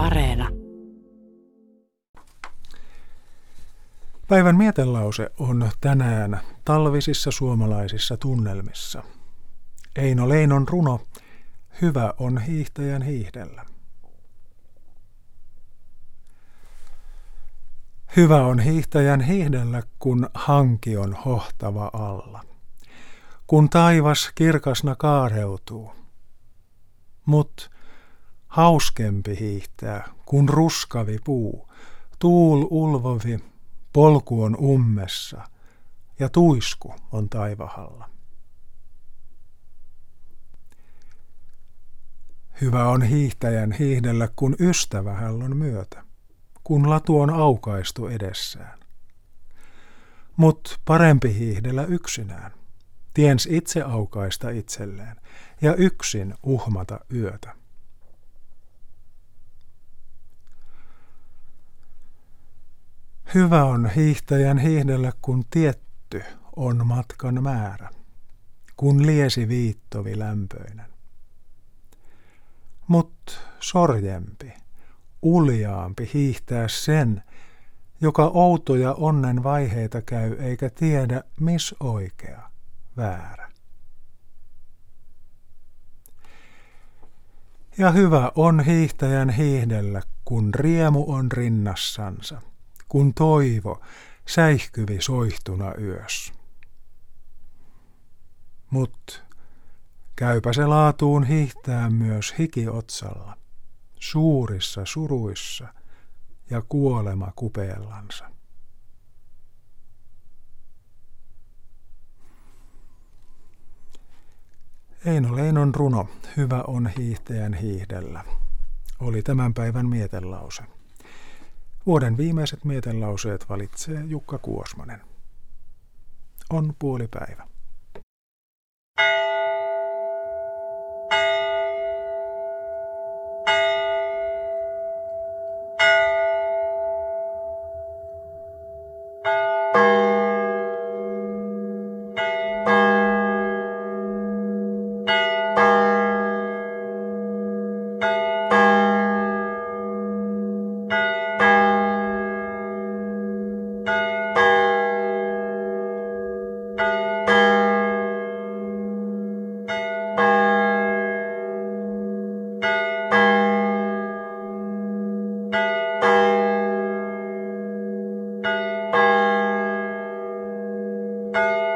Areena. Päivän mietelause on tänään talvisissa suomalaisissa tunnelmissa. Eino Leinon runo Hyvä on hiihtäjän hiihdellä. Hyvä on hiihtäjän hiihdellä, kun hanki on hohtava alla. Kun taivas kirkasna kaareutuu. Mut hauskempi hiihtää, kun ruskavi puu, tuul ulvovi, polku on ummessa ja tuisku on taivahalla. Hyvä on hiihtäjän hiihdellä, kun ystävä hän on myötä, kun latu on aukaistu edessään. Mut parempi hiihdellä yksinään, tiens itse aukaista itselleen ja yksin uhmata yötä. Hyvä on hiihtäjän hiihdellä, kun tietty on matkan määrä, kun liesi viittovi lämpöinen. Mut sorjempi, uljaampi hiihtää sen, joka outoja onnen vaiheita käy eikä tiedä, mis oikea, väärä. Ja hyvä on hiihtäjän hiihdellä, kun riemu on rinnassansa – kun toivo säihkyvi soihtuna yös. Mut käypä se laatuun hiihtää myös hikiotsalla, suurissa suruissa ja kuolema kupeellansa. Eino Leinon runo Hyvä on hiihtäjän hiihdellä oli tämän päivän mietelause. Vuoden viimeiset mietelauseet valitsee Jukka Kuosmanen. On puolipäivä. thank you